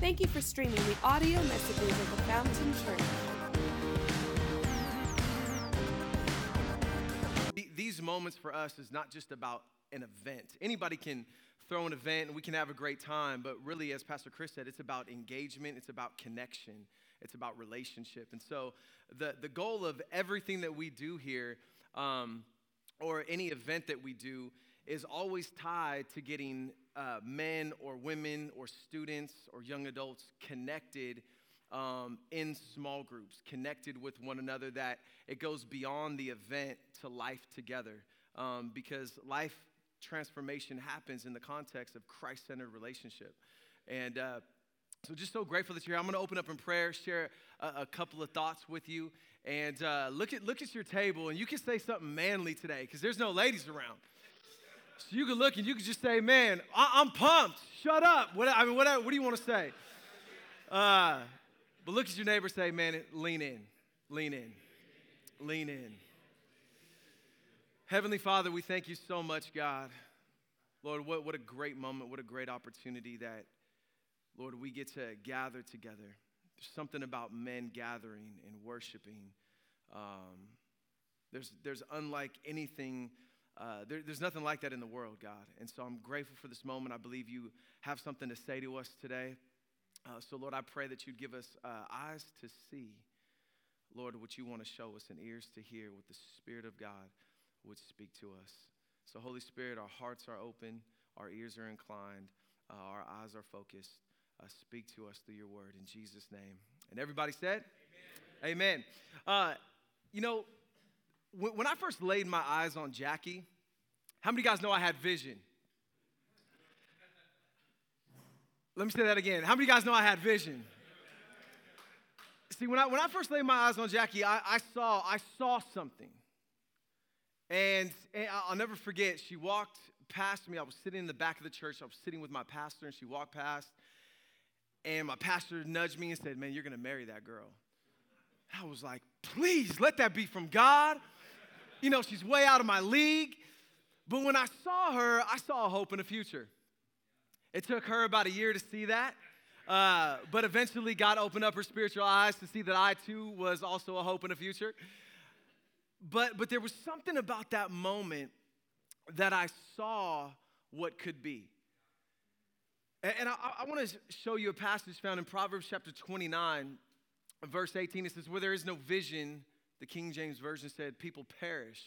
Thank you for streaming the audio messages of the Fountain Church. These moments for us is not just about an event. Anybody can throw an event and we can have a great time, but really, as Pastor Chris said, it's about engagement, it's about connection, it's about relationship. And so, the, the goal of everything that we do here, um, or any event that we do, is always tied to getting uh, men or women or students or young adults connected um, in small groups, connected with one another, that it goes beyond the event to life together. Um, because life transformation happens in the context of Christ centered relationship. And uh, so, just so grateful that you're here. I'm going to open up in prayer, share a, a couple of thoughts with you, and uh, look, at, look at your table, and you can say something manly today because there's no ladies around. So you can look and you can just say, "Man, I- am pumped. Shut up." What I mean, what, what do you want to say? Uh, but look at your neighbor. Say, "Man, lean in, lean in, lean in." Heavenly Father, we thank you so much, God. Lord, what, what a great moment, what a great opportunity that, Lord, we get to gather together. There's something about men gathering and worshiping. Um, there's, there's unlike anything uh, there, there's nothing like that in the world, God. And so I'm grateful for this moment. I believe you have something to say to us today. Uh, so, Lord, I pray that you'd give us uh, eyes to see, Lord, what you want to show us and ears to hear, what the Spirit of God would speak to us. So, Holy Spirit, our hearts are open, our ears are inclined, uh, our eyes are focused. Uh, speak to us through your word in Jesus' name. And everybody said, Amen. Amen. you know, when I first laid my eyes on Jackie, how many guys know I had vision? Let me say that again. How many guys know I had vision? See, when I, when I first laid my eyes on Jackie, I, I saw, I saw something. And, and I'll never forget, she walked past me. I was sitting in the back of the church. I was sitting with my pastor, and she walked past. And my pastor nudged me and said, Man, you're going to marry that girl. I was like, Please, let that be from God you know, she's way out of my league. But when I saw her, I saw a hope in the future. It took her about a year to see that. Uh, but eventually, God opened up her spiritual eyes to see that I too was also a hope in the future. But, but there was something about that moment that I saw what could be. And, and I, I want to show you a passage found in Proverbs chapter 29, verse 18. It says, Where there is no vision, the King James Version said, People perish,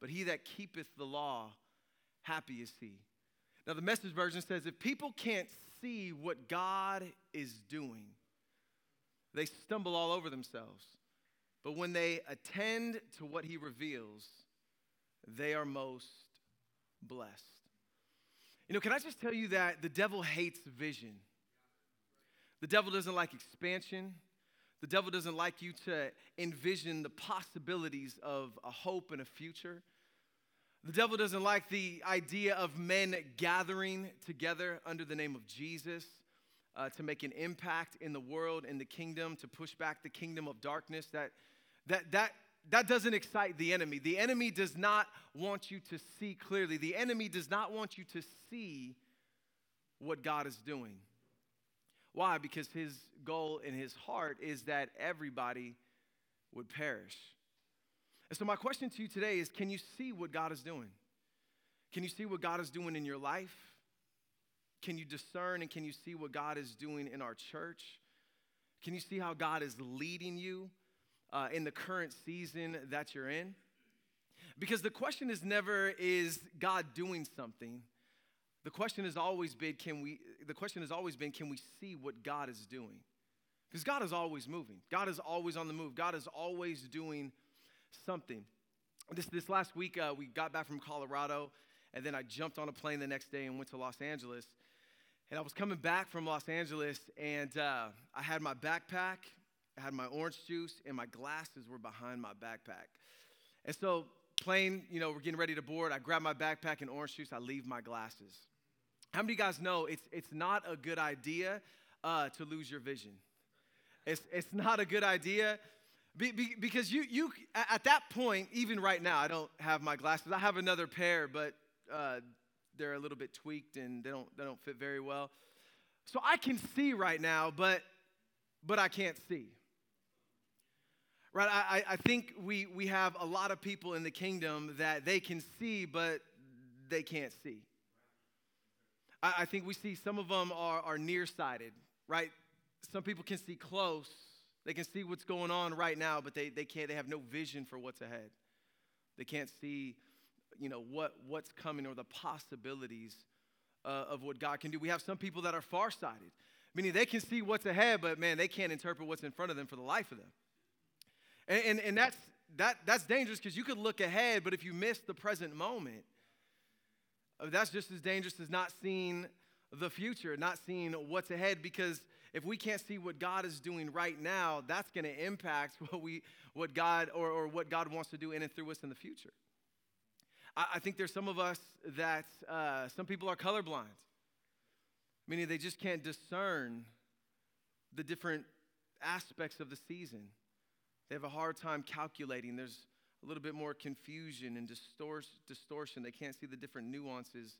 but he that keepeth the law, happy is he. Now, the message version says, If people can't see what God is doing, they stumble all over themselves. But when they attend to what he reveals, they are most blessed. You know, can I just tell you that the devil hates vision? The devil doesn't like expansion. The devil doesn't like you to envision the possibilities of a hope and a future. The devil doesn't like the idea of men gathering together under the name of Jesus uh, to make an impact in the world, in the kingdom, to push back the kingdom of darkness. That, that, that, that doesn't excite the enemy. The enemy does not want you to see clearly, the enemy does not want you to see what God is doing. Why? Because his goal in his heart is that everybody would perish. And so, my question to you today is can you see what God is doing? Can you see what God is doing in your life? Can you discern and can you see what God is doing in our church? Can you see how God is leading you uh, in the current season that you're in? Because the question is never, is God doing something? The question has always been, can we, the question has always been, can we see what God is doing? Because God is always moving. God is always on the move. God is always doing something. This, this last week, uh, we got back from Colorado, and then I jumped on a plane the next day and went to Los Angeles. And I was coming back from Los Angeles, and uh, I had my backpack, I had my orange juice, and my glasses were behind my backpack. And so, plane, you know, we're getting ready to board. I grab my backpack and orange juice, I leave my glasses. How many of you guys know it's, it's not a good idea uh, to lose your vision? It's, it's not a good idea be, be, because you, you, at that point, even right now, I don't have my glasses. I have another pair, but uh, they're a little bit tweaked and they don't, they don't fit very well. So I can see right now, but but I can't see. Right? I, I think we, we have a lot of people in the kingdom that they can see, but they can't see. I, I think we see some of them are, are nearsighted, right? Some people can see close. They can see what's going on right now, but they, they can't, they have no vision for what's ahead. They can't see, you know, what, what's coming or the possibilities uh, of what God can do. We have some people that are farsighted, meaning they can see what's ahead, but man, they can't interpret what's in front of them for the life of them. And, and, and that's, that, that's dangerous because you could look ahead, but if you miss the present moment, that's just as dangerous as not seeing the future, not seeing what's ahead, because if we can't see what God is doing right now, that's going to impact what we, what God, or, or what God wants to do in and through us in the future. I, I think there's some of us that, uh, some people are colorblind, meaning they just can't discern the different aspects of the season. They have a hard time calculating. There's a little bit more confusion and distortion. They can't see the different nuances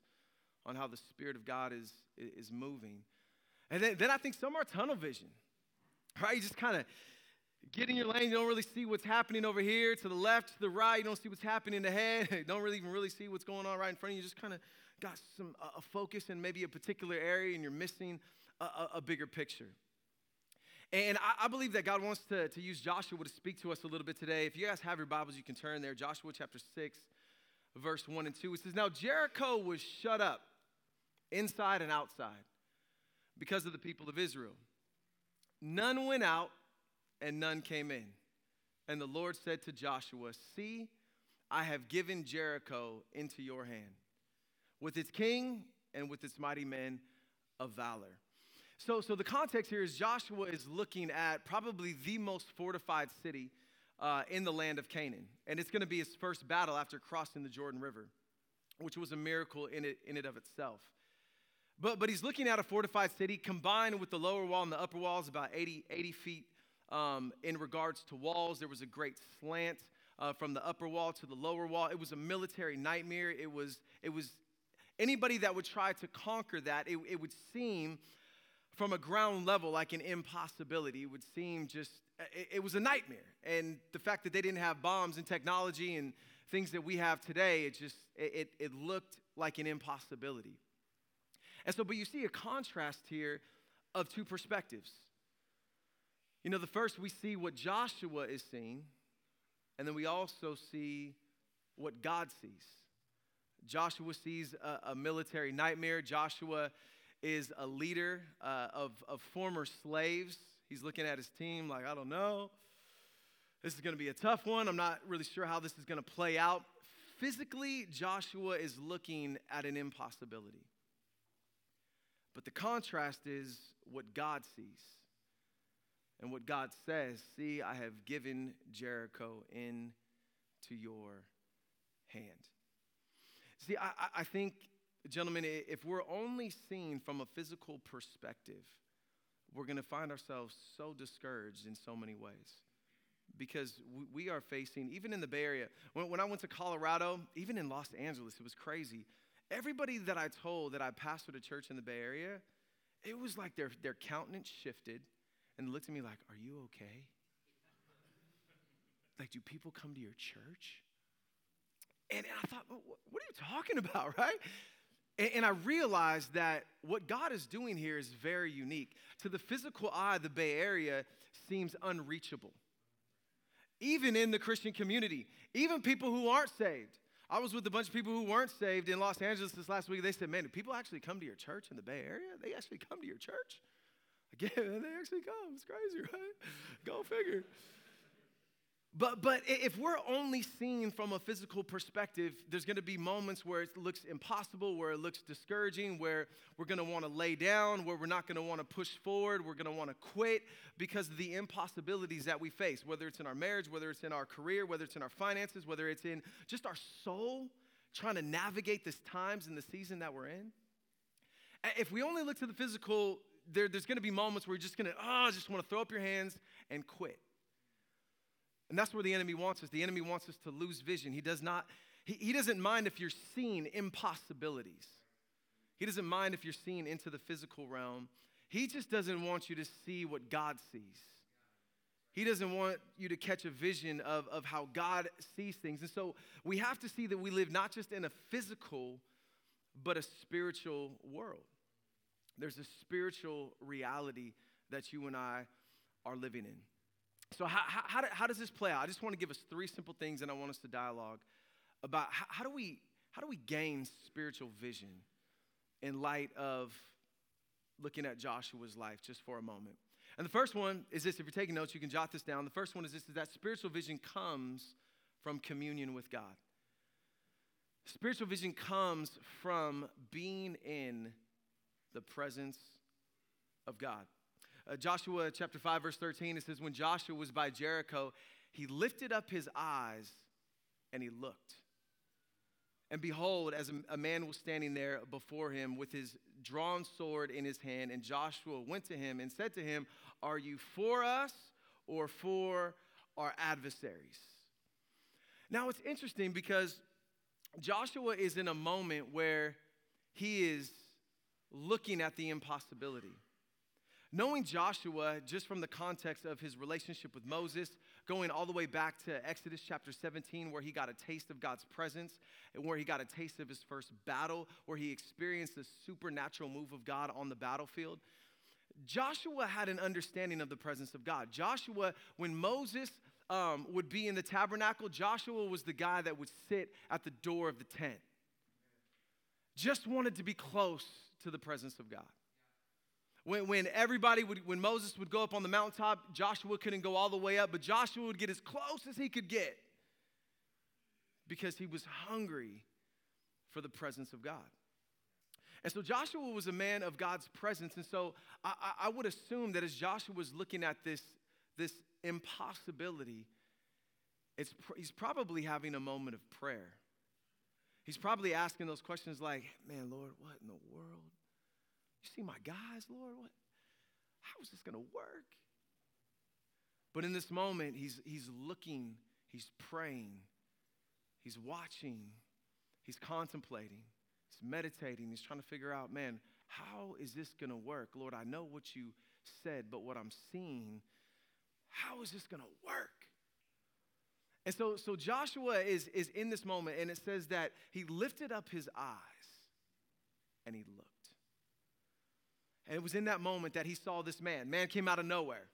on how the Spirit of God is, is moving. And then, then I think some are tunnel vision, right? You just kind of get in your lane. You don't really see what's happening over here to the left, to the right. You don't see what's happening ahead. You don't really even really see what's going on right in front of you. You just kind of got some a focus in maybe a particular area and you're missing a, a, a bigger picture. And I, I, believe that God wants to, to use Joshua to speak to us a little bit today. If you guys have your Bibles, you can turn there. Joshua chapter 6, verse 1 and 2. It says, Now Jericho was shut up inside and outside because of the people of Israel. None went out and none came in. And the Lord said to Joshua, See, I have given Jericho into your hand, with its king and with its mighty men of valor. So, so the context here is Joshua is looking at probably the most fortified city uh, in the land of Canaan. And it's going to be his first battle after crossing the Jordan River, which was a miracle in it, in it of itself. But, but he's looking at a fortified city combined with the lower wall and the upper walls, about 80, 80 feet um, in regards to walls. There was a great slant uh, from the upper wall to the lower wall. It was a military nightmare. It was, it was anybody that would try to conquer that, it, it would seem from a ground level like an impossibility. Would seem just, it, was a nightmare. And the fact that they didn't have bombs and technology and things that we have today, it just, it, it looked like an impossibility. And so, but you see a contrast here of two perspectives. You know, the first we see what Joshua is seeing, and then we also see what God sees. Joshua sees a, a military nightmare. Joshua is a leader uh, of, of former slaves. He's looking at his team like, I don't know. This is going to be a tough one. I'm not really sure how this is going to play out. Physically, Joshua is looking at an impossibility. But the contrast is what God sees and what God says See, I have given Jericho into your hand. See, I, I think Gentlemen, if we're only seen from a physical perspective, we're going to find ourselves so discouraged in so many ways because we are facing, even in the Bay Area, when, I went to Colorado, even in Los Angeles, it was crazy. Everybody that I told that I pastored a church in the Bay Area, it was like their, their countenance shifted and looked at me like, Are you okay? like, do people come to your church? And I thought, well, what are you talking about, right? And, I realized that what God is doing here is very unique. To the physical eye, the Bay Area seems unreachable. Even in the Christian community, even people who aren't saved. I was with a bunch of people who weren't saved in Los Angeles this last week. They said, Man, do people actually come to your church in the Bay Area? They actually come to your church? Again, they actually come. It's crazy, right? Go figure. But, but if we're only seeing from a physical perspective, there's going to be moments where it looks impossible, where it looks discouraging, where we're going to want to lay down, where we're not going to want to push forward, we're going to want to quit because of the impossibilities that we face, whether it's in our marriage, whether it's in our career, whether it's in our finances, whether it's in just our soul, trying to navigate this times and the season that we're in. If we only look to the physical, there, there's going to be moments where you're just going to, oh, just want to throw up your hands and quit. And that's where the enemy wants us. The enemy wants us to lose vision. He does not, he, he doesn't mind if you're seeing impossibilities. He doesn't mind if you're seeing into the physical realm. He just doesn't want you to see what God sees. He doesn't want you to catch a vision of, of how God sees things. And so we have to see that we live not just in a physical, but a spiritual world. There's a spiritual reality that you and I are living in. So, how, how, how, does this play out? I just want to give us three simple things, and I want us to dialogue about how, how, do we, how do we gain spiritual vision in light of looking at Joshua's life just for a moment. And the first one is this if you're taking notes, you can jot this down. The first one is this is that spiritual vision comes from communion with God. Spiritual vision comes from being in the presence of God. Uh, Joshua chapter 5, verse 13, it says, When Joshua was by Jericho, he lifted up his eyes and he looked. And behold, as a, a, man was standing there before him with his drawn sword in his hand, and Joshua went to him and said to him, Are you for us or for our adversaries? Now it's interesting because Joshua is in a moment where he is looking at the impossibility. Knowing Joshua, just from the context of his relationship with Moses, going all the way back to Exodus chapter 17, where he got a taste of God's presence and where he got a taste of his first battle, where he experienced the supernatural move of God on the battlefield. Joshua had an understanding of the presence of God. Joshua, when Moses um, would be in the tabernacle, Joshua was the guy that would sit at the door of the tent. Just wanted to be close to the presence of God. When, when everybody would, when Moses would go up on the mountaintop, Joshua couldn't go all the way up, but Joshua would get as close as he could get because he was hungry for the presence of God. And so Joshua was a man of God's presence. And so I, I would assume that as Joshua was looking at this, this impossibility, it's, he's probably having a moment of prayer. He's probably asking those questions like, man, Lord, what in the world? You see my guys, Lord? What? How is this going to work? But in this moment, he's, he's looking, he's praying, he's watching, he's contemplating, he's meditating, he's trying to figure out, man, how is this going to work? Lord, I know what you said, but what I'm seeing, how is this going to work? And so, so Joshua is, is in this moment, and it says that he lifted up his eyes and he looked. And it was in that moment that he saw this man. Man came out of nowhere.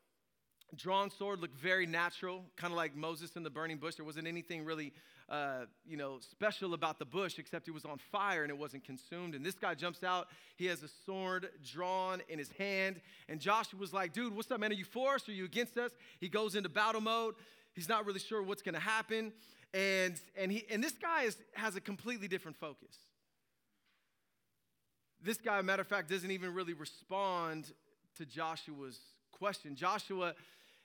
Drawn sword looked very natural, kind of like Moses in the burning bush. There wasn't anything really, uh, you know, special about the bush except it was on fire and it wasn't consumed. And this guy jumps out. He has a sword drawn in his hand. And Joshua was like, dude, what's up, man? Are you for us? Are you against us? He goes into battle mode. He's not really sure what's going to happen. And, and, he, and this guy is, has a completely different focus. This guy, matter of fact, doesn't even really respond to Joshua's question. Joshua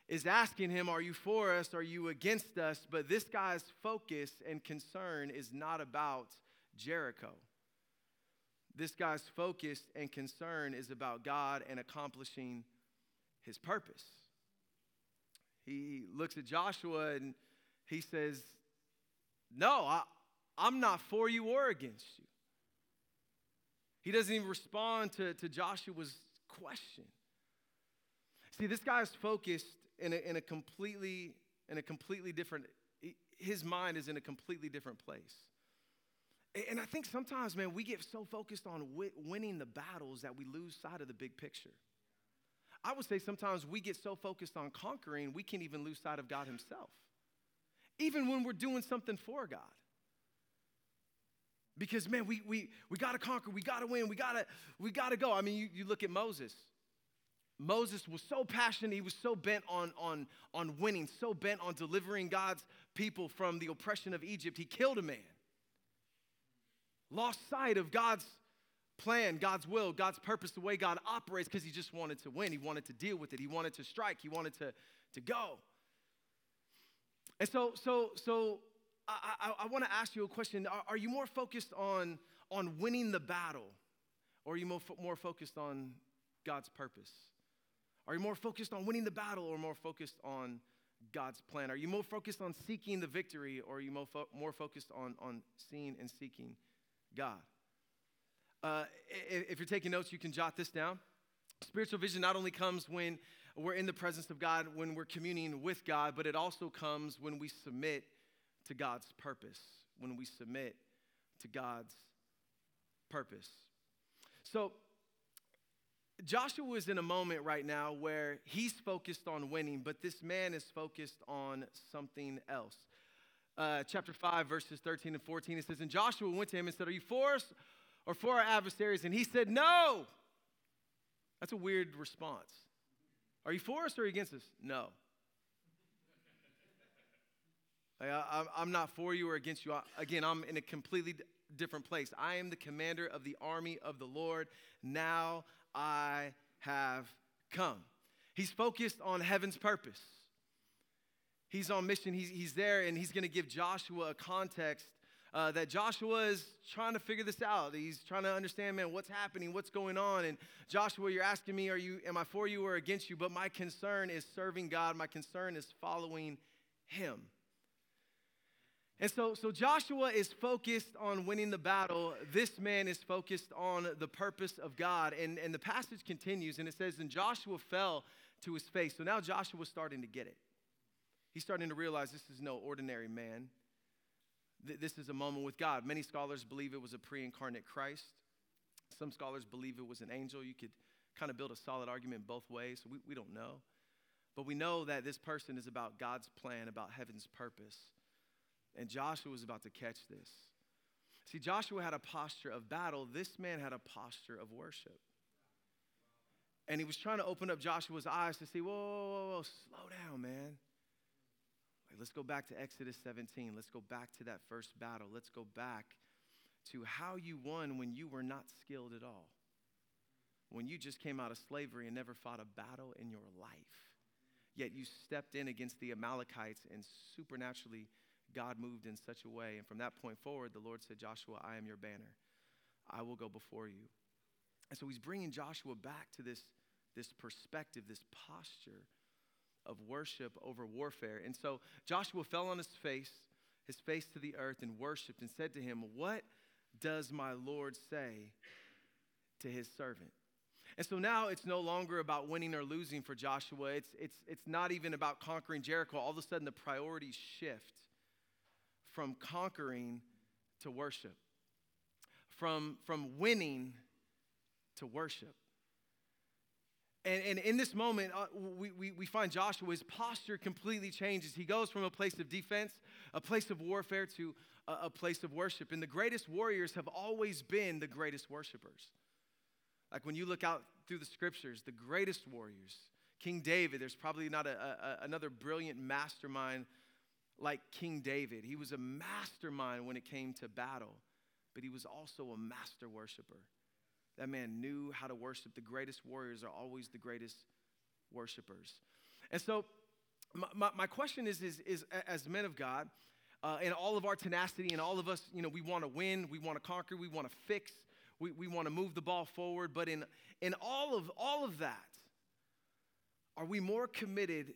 is asking him, Are you for us? Are you against us? But this guy's focus and concern is not about Jericho. This guy's focus and concern is about God and accomplishing his purpose. He looks at Joshua and he says, No, I, I'm not for you or against you. He doesn't even respond to, to Joshua's question. See, this guy is focused in a, in a completely in a completely different his mind is in a completely different place. And I think sometimes, man, we get so focused on winning the battles that we lose sight of the big picture. I would say sometimes we get so focused on conquering, we can't even lose sight of God Himself, even when we're doing something for God. Because man, we we we gotta conquer, we gotta win, we gotta, we gotta go. I mean, you, you look at Moses. Moses was so passionate, he was so bent on, on, on winning, so bent on delivering God's people from the oppression of Egypt, he killed a man. Lost sight of God's plan, God's will, God's purpose, the way God operates, because he just wanted to win. He wanted to deal with it. He wanted to strike. He wanted to, to go. And so, so, so I, I, I want to ask you a question. Are, are, you more focused on, on winning the battle, or are you more, more focused on God's purpose? Are you more focused on winning the battle, or more focused on God's plan? Are you more focused on seeking the victory, or are you more, fo- more focused on, on seeing and seeking God? Uh, if, if you're taking notes, you can jot this down. Spiritual vision not only comes when we're in the presence of God, when we're communing with God, but it also comes when we submit to God's purpose, when we submit to God's purpose. So, Joshua is in a moment right now where he's focused on winning, but this man is focused on something else. Uh, chapter 5, verses 13 and 14, it says, And Joshua went to him and said, Are you for us or for our adversaries? And he said, No. That's a weird response. Are you for us or against us? No. I, am not for you or against you. Again, I'm in a completely different place. I am the commander of the army of the Lord. Now I have come. He's focused on heaven's purpose. He's on mission. He's, he's there, and he's going to give Joshua a context uh, that Joshua is trying to figure this out. He's trying to understand, man, what's happening, what's going on. And Joshua, you're asking me, are you, am I for you or against you? But my concern is serving God. My concern is following Him. And so, so Joshua is focused on winning the battle. This man is focused on the purpose of God. And, and the passage continues, and it says, And Joshua fell to his face. So now Joshua's starting to get it. He's starting to realize this is no ordinary man. This is a moment with God. Many scholars believe it was a pre incarnate Christ. Some scholars believe it was an angel. You could kind of build a solid argument both ways. We, we don't know. But we know that this person is about God's plan, about heaven's purpose. And Joshua was about to catch this. See, Joshua had a posture of battle. This man had a posture of worship. And he was trying to open up Joshua's eyes to see, whoa, whoa, whoa, whoa slow down, man. Like, let's go back to Exodus 17. Let's go back to that first battle. Let's go back to how you won when you were not skilled at all. When you just came out of slavery and never fought a battle in your life. Yet you stepped in against the Amalekites and supernaturally God moved in such a way. And from that point forward, the Lord said, Joshua, I am your banner. I will go before you. And so he's bringing Joshua back to this, this perspective, this posture of worship over warfare. And so Joshua fell on his face, his face to the earth, and worshiped and said to him, What does my Lord say to his servant? And so now it's no longer about winning or losing for Joshua. It's, it's, it's not even about conquering Jericho. All of a sudden, the priorities shift from conquering to worship, from, from winning to worship. And, and in this moment, uh, we, we, we find Joshua, his posture completely changes. He goes from a place of defense, a place of warfare, to a, a place of worship. And the greatest warriors have always been the greatest worshipers. Like when you look out through the scriptures, the greatest warriors, King David, there's probably not a, a, another brilliant mastermind like King David. He was a mastermind when it came to battle, but he was also a master worshiper. That man knew how to worship. The greatest warriors are always the greatest worshipers. And so, my, my, my question is, is, is, as men of God, uh, in all of our tenacity and all of us, you know, we want to win, we want to conquer, we want to fix, we, we want to move the ball forward. But in, in all, of, all of that, are we more committed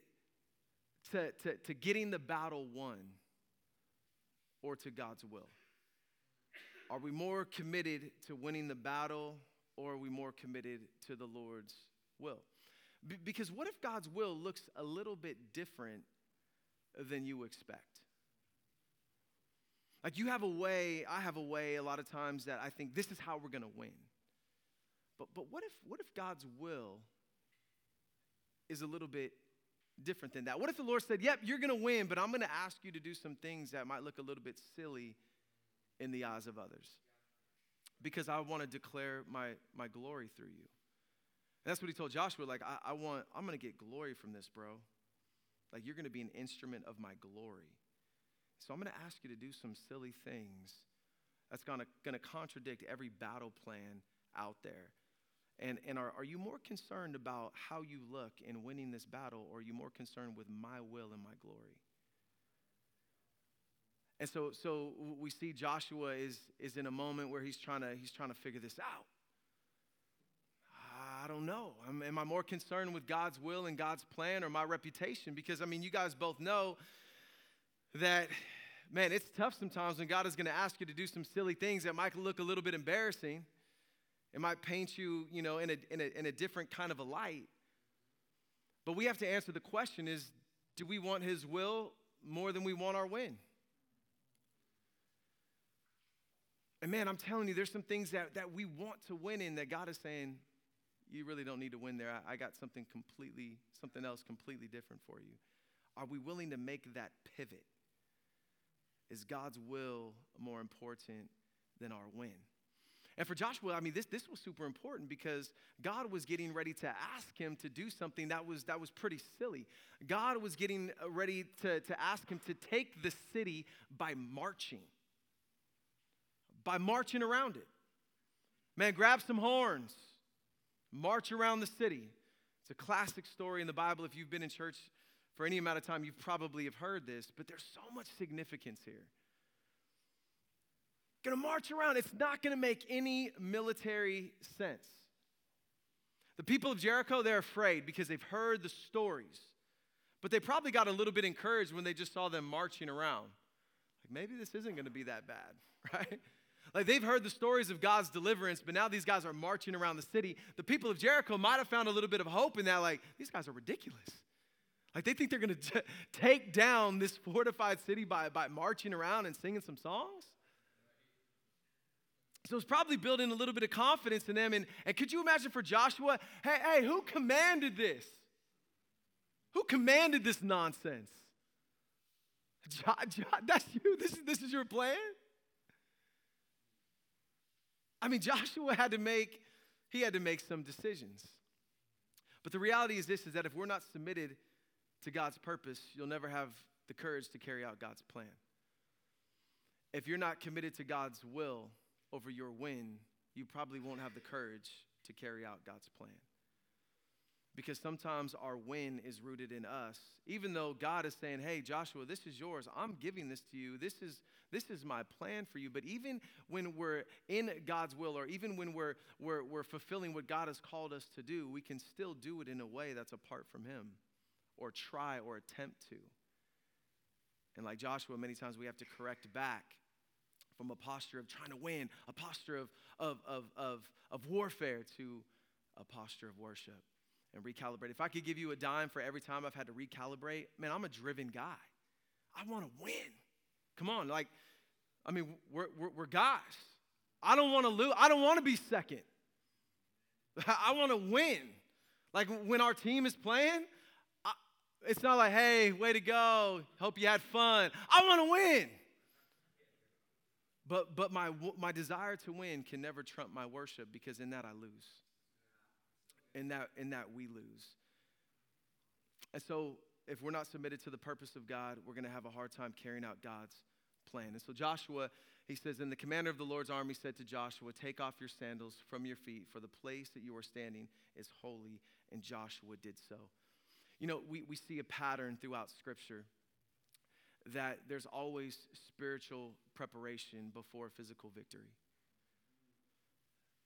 to, to, to getting the battle won or to God's will? Are we more committed to winning the battle or are we more committed to the Lord's will? B- because what if God's will looks a little bit different than you expect? Like you have a way, I have a way a lot of times that I think this is how we're going to win. But, but what, if, what if God's will is a little bit different than that? What if the Lord said, Yep, you're going to win, but I'm going to ask you to do some things that might look a little bit silly in the eyes of others? Because I want to declare my, my glory through you. And that's what he told Joshua. Like, I, I want, I'm going to get glory from this, bro. Like, you're going to be an instrument of my glory. So I'm going to ask you to do some silly things that's going to contradict every battle plan out there. And, and are, are you more concerned about how you look in winning this battle, or are you more concerned with my will and my glory? And so, so we see Joshua is, is in a moment where he's trying to, he's trying to figure this out. I don't know. am am I more concerned with God's will and God's plan or my reputation? Because, I mean, you guys both know that, man, it's tough sometimes when God is going to ask you to do some silly things that might look a little bit embarrassing. It might paint you, you know, in a, in a, in a different kind of a light. But we have to answer the question is, do we want his will more than we want our win? And man, I'm telling you, there's some things that, that we want to win in that God is saying, you really don't need to win there. I, I got something completely, something else completely different for you. Are we willing to make that pivot? Is God's will more important than our win? And for Joshua, I mean, this, this was super important because God was getting ready to ask him to do something that was, that was pretty silly. God was getting ready to, to ask him to take the city by marching, by marching around it. Man, grab some horns, march around the city. It's a classic story in the Bible. If you've been in church for any amount of time, you probably have heard this, but there's so much significance here going to march around. It's not going to make any military sense. The people of Jericho, they're afraid because they've heard the stories. But they probably got a little bit encouraged when they just saw them marching around. Like, maybe this isn't going to be that bad, right? Like, they've heard the stories of God's deliverance, but now these guys are marching around the city. The people of Jericho might have found a little bit of hope in that, like, these guys are ridiculous. Like, they think they're going to take down this fortified city by, by marching around and singing some songs? So it's probably building a little bit of confidence in them. And, and could you imagine for Joshua, hey, hey, who commanded this? Who commanded this nonsense? Jo- jo- that's you? This is, this is your plan? I mean, Joshua had to make, he had to make some decisions. But the reality is this is that if we're not submitted to God's purpose, you'll never have the courage to carry out God's plan. If you're not committed to God's will, over your win, you probably won't have the courage to carry out God's plan. Because sometimes our win is rooted in us. Even though God is saying, hey, Joshua, this is yours. I'm giving this to you. This is, this is my plan for you. But even when we're in God's will, or even when we're, we're, we're fulfilling what God has called us to do, we can still do it in a way that's apart from Him, or try or attempt to. And like Joshua, many times we have to correct back from a posture of trying to win, a posture of, of, of, of, of warfare, to a posture of worship and recalibrate. If I could give you a dime for every time I've had to recalibrate, man, I'm a driven guy. I want to win. Come on, like, I mean, we're, we're, we're guys. I don't want to lose. I don't want to be second. I want to win. Like when our team is playing, it's not like, hey, way to go. Hope you had fun. I want to win. But, but my, my desire to win can never trump my worship because in that I lose. In that, in that we lose. And so if we're not submitted to the purpose of God, we're going to have a hard time carrying out God's plan. And so Joshua, he says, and the commander of the Lord's army said to Joshua, Take off your sandals from your feet, for the place that you are standing is holy. And Joshua did so. You know, we, we see a pattern throughout Scripture that there's always spiritual preparation before physical victory.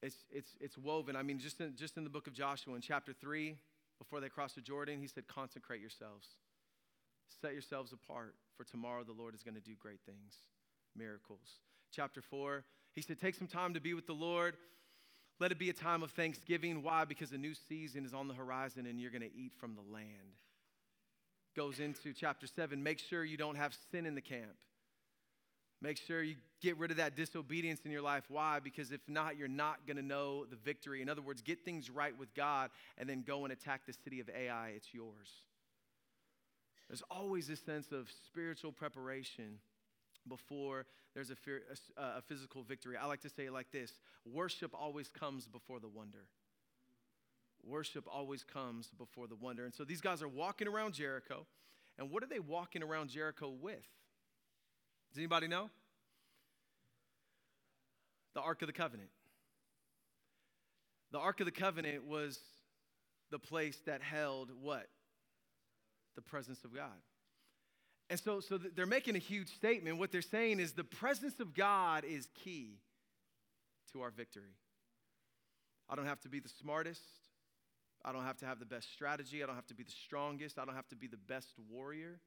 It's, it's, it's woven. I mean, just in, just in the book of Joshua, in chapter 3, before they crossed the Jordan, he said, Consecrate yourselves, set yourselves apart, for tomorrow the Lord is going to do great things, miracles. Chapter 4, he said, Take some time to be with the Lord. Let it be a time of thanksgiving. Why? Because a new season is on the horizon and you're going to eat from the land goes into chapter 7 make sure you don't have sin in the camp. Make sure you get rid of that disobedience in your life. Why? Because if not, you're not going to know the victory. In other words, get things right with God and then go and attack the city of Ai. It's yours. There's always this sense of spiritual preparation before there's a, fear, a, a physical victory. I like to say it like this worship always comes before the wonder. Worship always comes before the wonder. And so these guys are walking around Jericho. And what are they walking around Jericho with? Does anybody know? The Ark of the Covenant. The Ark of the Covenant was the place that held what? The presence of God. And so, so they're making a huge statement. What they're saying is the presence of God is key to our victory. I don't have to be the smartest. I don't have to have the best strategy. I don't have to be the strongest. I don't have to be the best warrior.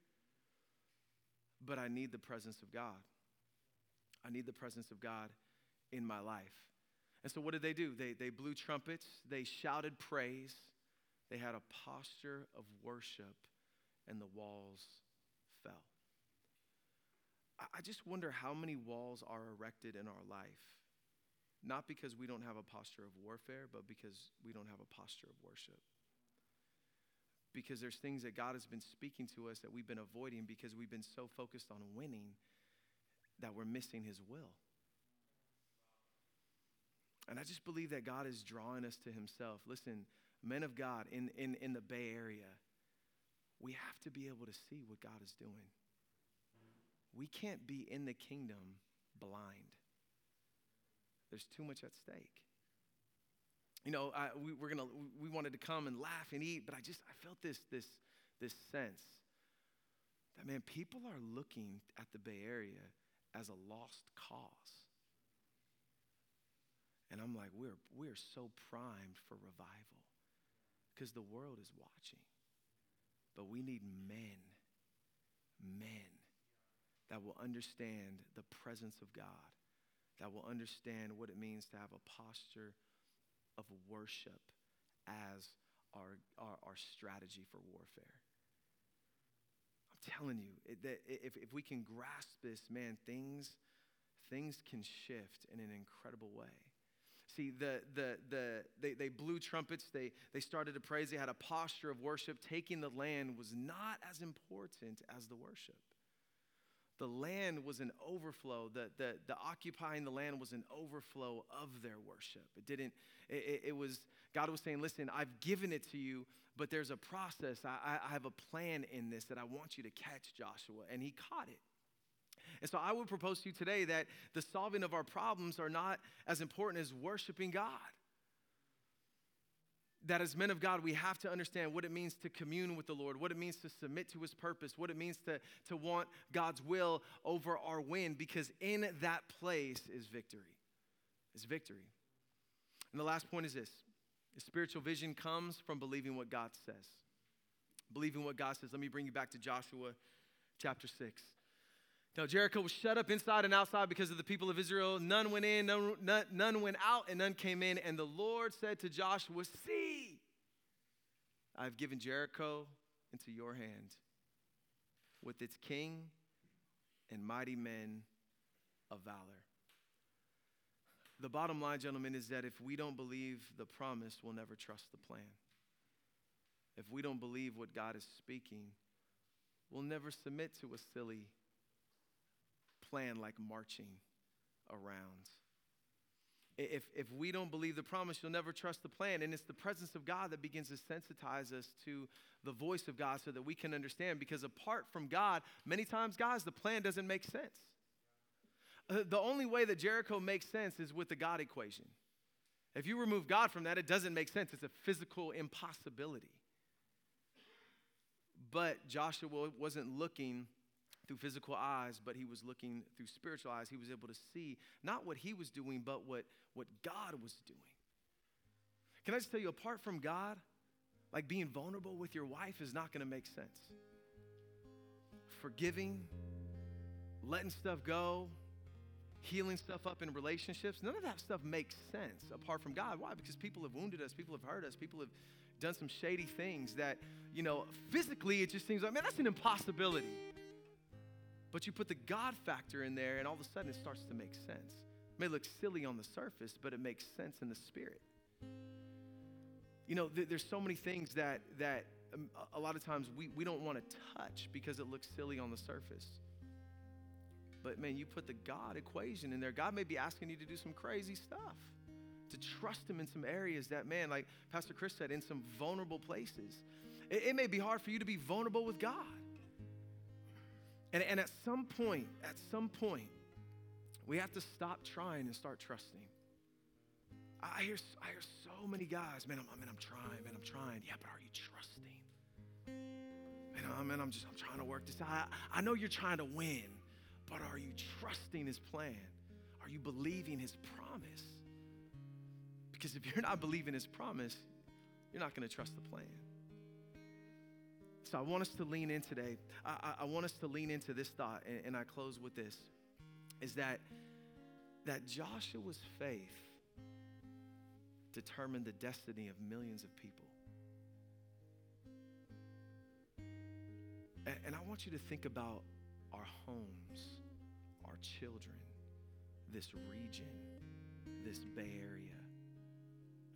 But I need the presence of God. I need the presence of God in my life. And so, what did they do? They, they blew trumpets, they shouted praise, they had a posture of worship, and the walls fell. I, just wonder how many walls are erected in our life, not because we don't have a posture of warfare, but because we don't have a posture of worship because there's things that God has been speaking to us that we've been avoiding because we've been so focused on winning that we're missing His will. And I just believe that God is drawing us to Himself. Listen, men of God in, in, in the Bay Area, we have to be able to see what God is doing. We can't be in the kingdom blind, there's too much at stake. You know, I, we, we're gonna, we wanted to come and laugh and eat, but I just, I felt this, this, this sense that, man, people are looking at the Bay Area as a lost cause. And I'm like, we're, we're so primed for revival because the world is watching. But we need men, men that will understand the presence of God, that will understand what it means to have a posture of worship as our, our, our strategy for warfare. I'm telling you, it, that if, if we can grasp this, man, things, things can shift in an incredible way. See, the, the, the, they, they blew trumpets, they, they started to praise, they had a posture of worship. Taking the land was not as important as the worship. The land was an overflow. The, the, the occupying the land was an overflow of their worship. It didn't, it, it was, God was saying, listen, I've given it to you, but there's a process. I, I have a plan in this that I want you to catch, Joshua. And he caught it. And so I would propose to you today that the solving of our problems are not as important as worshiping God. That as men of God, we have to understand what it means to commune with the Lord, what it means to submit to his purpose, what it means to, to want God's will over our win, because in that place is victory. Is victory. And the last point is this spiritual vision comes from believing what God says. Believing what God says. Let me bring you back to Joshua chapter 6. Now, Jericho was shut up inside and outside because of the people of Israel. None went in, none, none, none, went out, and none came in. And the Lord said to Joshua, See, I've given Jericho into your hand with its king and mighty men of valor. The bottom line, gentlemen, is that if we don't believe the promise, we'll never trust the plan. If we don't believe what God is speaking, we'll never submit to a silly plan like marching around. If, if we don't believe the promise, you'll never trust the plan. And it's the presence of God that begins to sensitize us to the voice of God so that we can understand. Because apart from God, many times, guys, the plan doesn't make sense. Uh, the only way that Jericho makes sense is with the God equation. If you remove God from that, it doesn't make sense. It's a physical impossibility. But Joshua wasn't looking through physical eyes, but he was looking through spiritual eyes. He was able to see not what he was doing, but what, what God was doing. Can I just tell you, apart from God, like being vulnerable with your wife is not going to make sense. Forgiving, letting stuff go, healing stuff up in relationships, none of that stuff makes sense apart from God. Why? Because people have wounded us, people have hurt us, people have done some shady things that, you know, physically it just seems like, man, that's an impossibility. But you put the God factor in there, and all of a sudden it starts to make sense. It may look silly on the surface, but it makes sense in the spirit. You know, th- there's so many things that that um, a lot of times we, we don't want to touch because it looks silly on the surface. But man, you put the God equation in there. God may be asking you to do some crazy stuff, to trust Him in some areas that, man, like Pastor Chris said, in some vulnerable places. It, it may be hard for you to be vulnerable with God. And, and at some point, at some point, we have to stop trying and start trusting. I hear, I hear so many guys, man, I'm, man, I'm trying, man, I'm trying. Yeah, but are you trusting? Man, I'm, man, I'm just, I'm trying to work this out. I, I know you're trying to win, but are you trusting his plan? Are you believing his promise? Because if you're not believing his promise, you're not going to trust the plan. So I want us to lean in today. I, I want us to lean into this thought, and, and I close with this: is that that Joshua's faith determined the destiny of millions of people. And, and I want you to think about our homes, our children, this region, this Bay Area.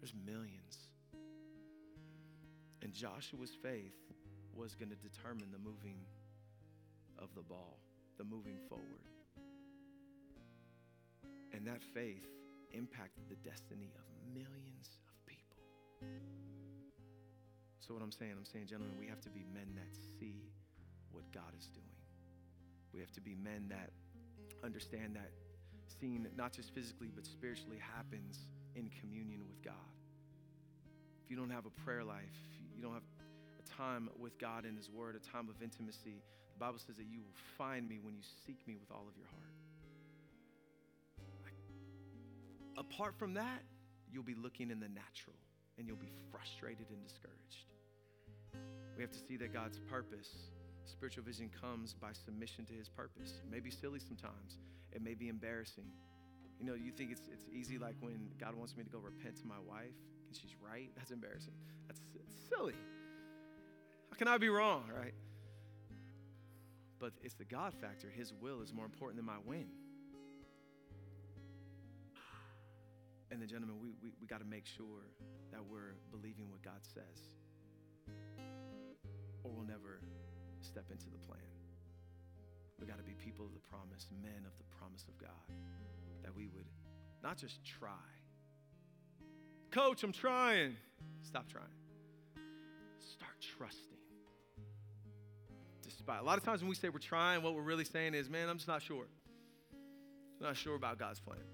There's millions. And Joshua's faith was going to determine the moving of the ball, the moving forward. And that faith impacted the destiny of millions of people. So, what I'm saying, I'm saying, gentlemen, we have to be men that see what God is doing. We have to be men that understand that seeing not just physically but spiritually happens in communion with God. If you don't have a prayer life, you don't have time with God in His Word, a time of intimacy, the Bible says that you will find me when you seek me with all of your heart. apart from that, you'll be looking in the natural and you'll be frustrated and discouraged. We have to see that God's purpose, spiritual vision, comes by submission to his purpose. It may be silly sometimes, it may be embarrassing. You know, you think it's, it's easy, like when God wants me to go repent to my wife and she's right. That's embarrassing. That's silly. How can I be wrong, right? But it's the God factor. His will is more important than my win. And then, gentlemen, we, we, we got to make sure that we're believing what God says, or we'll never step into the plan. We got to be people of the promise, men of the promise of God, that we would not just try. Coach, I'm trying. Stop trying. Start trusting. Despite a lot of times when we say we're trying, what we're really saying is, man, I'm just not sure. I'm not sure about God's plan.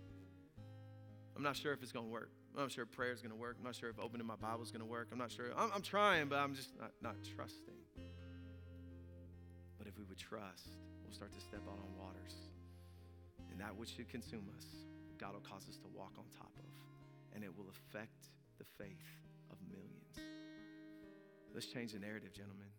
I'm not sure if it's going to work. I'm not sure if prayer is going to work. I'm not sure if opening my Bible is going to work. I'm not sure. I'm, I'm trying, but I'm just not, not trusting. But if we would trust, we'll start to step out on waters. And that which should consume us, God will cause us to walk on top of. And it will affect the faith of millions. Let's change the narrative, gentlemen.